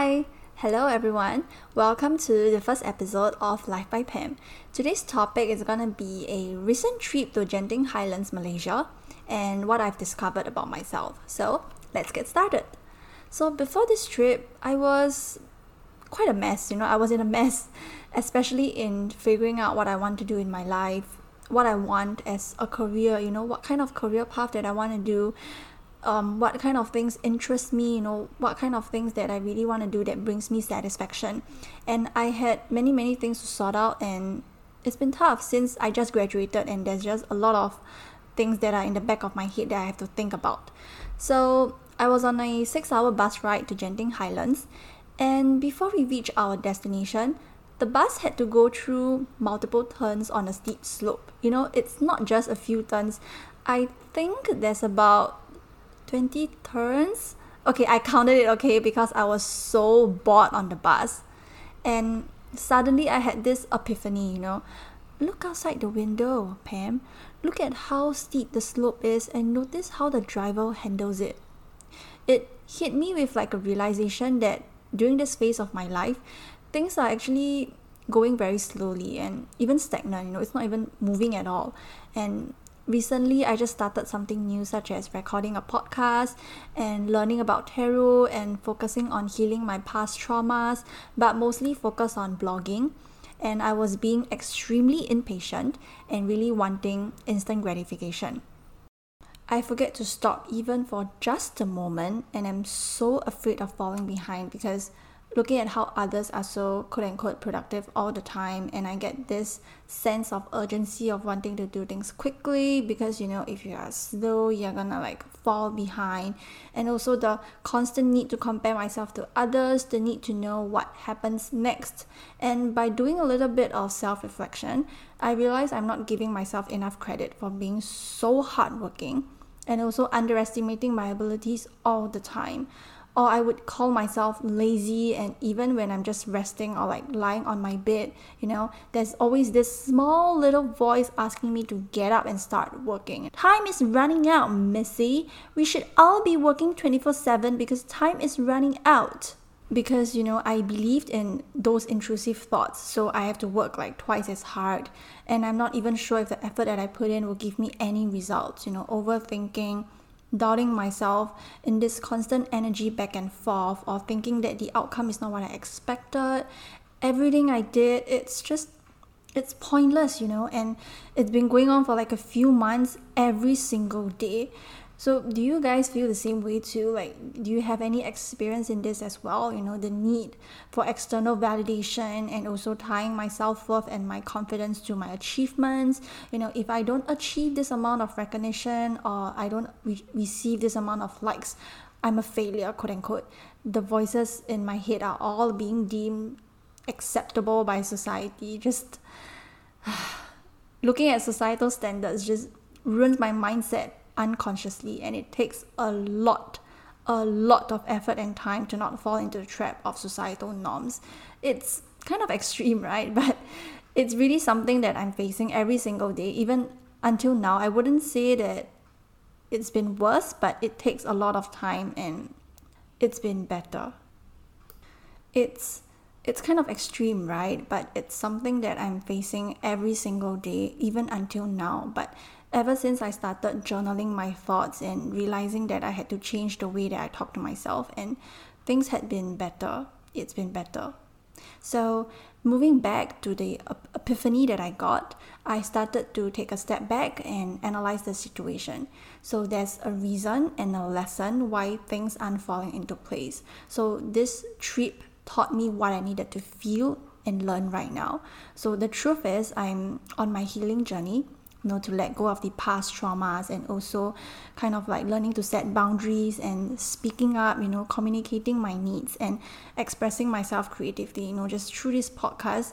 Hi! Hello everyone! Welcome to the first episode of Life by Pam. Today's topic is gonna be a recent trip to Genting Highlands, Malaysia, and what I've discovered about myself. So, let's get started. So, before this trip, I was quite a mess, you know, I was in a mess, especially in figuring out what I want to do in my life, what I want as a career, you know, what kind of career path that I want to do, um, what kind of things interest me, you know, what kind of things that I really want to do that brings me satisfaction. And I had many, many things to sort out, and it's been tough since I just graduated, and there's just a lot of things that are in the back of my head that I have to think about. So I was on a six hour bus ride to Genting Highlands, and before we reached our destination, the bus had to go through multiple turns on a steep slope. You know, it's not just a few turns. I think there's about 20 turns. Okay, I counted it okay because I was so bored on the bus. And suddenly I had this epiphany, you know. Look outside the window, Pam. Look at how steep the slope is and notice how the driver handles it. It hit me with like a realization that during this phase of my life, things are actually going very slowly and even stagnant, you know, it's not even moving at all. And recently I just started something new, such as recording a podcast and learning about tarot and focusing on healing my past traumas, but mostly focus on blogging. And I was being extremely impatient and really wanting instant gratification. I forget to stop even for just a moment, and I'm so afraid of falling behind because looking at how others are so quote unquote productive all the time and I get this sense of urgency of wanting to do things quickly because you know if you are slow you're gonna like fall behind. And also the constant need to compare myself to others the need to know what happens next. And by doing a little bit of self-reflection I realize I'm not giving myself enough credit for being so hardworking and also underestimating my abilities all the time or I would call myself lazy and even when I'm just resting or like lying on my bed, you know, there's always this small little voice asking me to get up and start working. Time is running out, Missy. We should all be working 24/7 because time is running out. Because you know, I believed in those intrusive thoughts, so I have to work like twice as hard, and I'm not even sure if the effort that I put in will give me any results. You know, overthinking, doubting myself in this constant energy back and forth or thinking that the outcome is not what I expected. Everything I did, it's just it's pointless, you know, and it's been going on for like a few months every single day. So, do you guys feel the same way too? Like, do you have any experience in this as well? You know, the need for external validation and also tying my self worth and my confidence to my achievements. You know, if I don't achieve this amount of recognition or I don't re- receive this amount of likes, I'm a failure, quote unquote. The voices in my head are all being deemed acceptable by society. Just looking at societal standards just ruins my mindset unconsciously and it takes a lot a lot of effort and time to not fall into the trap of societal norms. It's kind of extreme right? But it's really something that i'm facing every single day. Even until now i wouldn't say that it's been worse but it takes a lot of time and it's been better. It's it's kind of extreme right? But it's something that i'm facing every single day even until now. But ever since I started journaling my thoughts and realizing that I had to change the way that I talk to myself, and things had been better. It's been better. So, moving back to the epiphany that I got, I started to take a step back and analyze the situation. So, there's a reason and a lesson why things aren't falling into place. So, this trip taught me what I needed to feel and learn right now. So, the truth is, I'm on my healing journey you know to let go of the past traumas and also kind of like learning to set boundaries and speaking up you know communicating my needs and expressing myself creatively you know just through this podcast.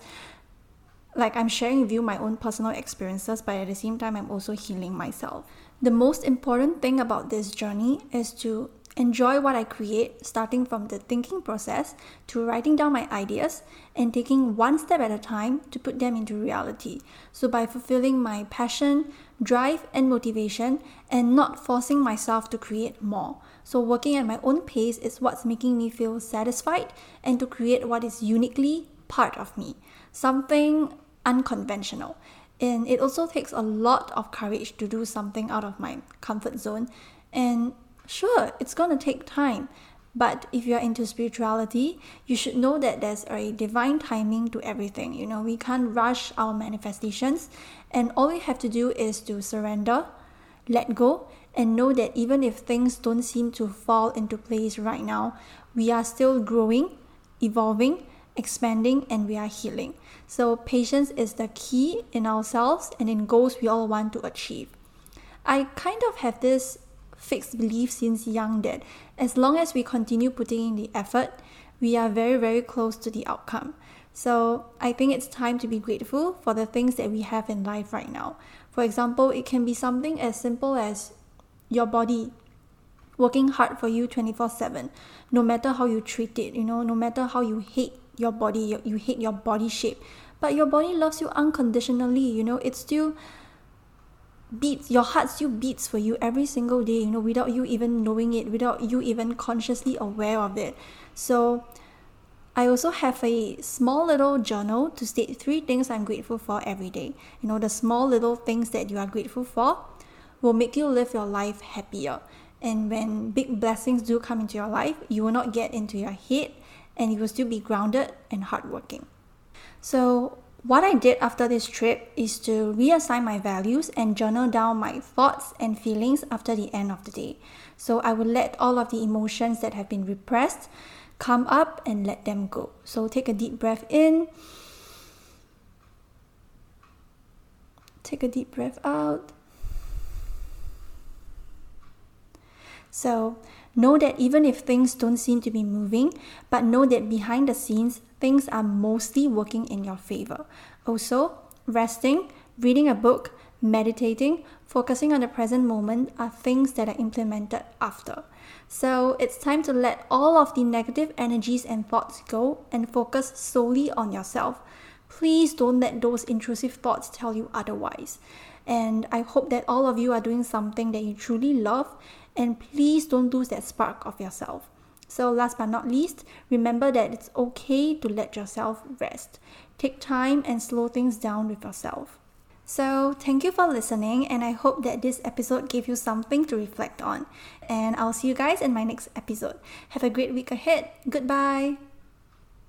Like i'm sharing with you my own personal experiences but at the same time i'm also healing myself. The most important thing about this journey is to enjoy what I create, starting from the thinking process to writing down my ideas and taking one step at a time to put them into reality. So, by fulfilling my passion, drive, and motivation, and not forcing myself to create more. So, working at my own pace is what's making me feel satisfied and to create what is uniquely part of me, something unconventional. And it also takes a lot of courage to do something out of my comfort zone. And sure, it's gonna take time. But if you're into spirituality, you should know that there's a divine timing to everything. You know, we can't rush our manifestations, and all we have to do is to surrender, let go, and know that even if things don't seem to fall into place right now, we are still growing, evolving, expanding, and we are healing. So, patience is the key in ourselves and in goals we all want to achieve. I kind of have this fixed belief since young that as long as we continue putting in the effort, we are very, very close to the outcome. So I think it's time to be grateful for the things that we have in life right now. For example, it can be something as simple as your body working hard for you 24 7, no matter how you treat it, you know, no matter how you hate your body, you, you hate your body shape. But your body loves you unconditionally, you know, it's still beats your heart still beats for you every single day you know without you even knowing it without you even consciously aware of it. So i also have a small little journal to state three things i'm grateful for every day. You know the small little things that you are grateful for will make you live your life happier. And when big blessings do come into your life you will not get into your head and you will still be grounded and hardworking. So what I did after this trip is to reassign my values and journal down my thoughts and feelings after the end of the day. So I will let all of the emotions that have been repressed come up and let them go. So take a deep breath in. Take a deep breath out. So know that even if things don't seem to be moving, but know that behind the scenes, things are mostly working in your favor. Also, resting, reading a book, meditating, focusing on the present moment are things that are implemented after. So it's time to let all of the negative energies and thoughts go and focus solely on yourself. Please don't let those intrusive thoughts tell you otherwise. And I hope that all of you are doing something that you truly love, and please don't lose that spark of yourself. So, last but not least, remember that it's okay to let yourself rest. Take time and slow things down with yourself. So, thank you for listening, and I hope that this episode gave you something to reflect on. And I'll see you guys in my next episode. Have a great week ahead. Goodbye.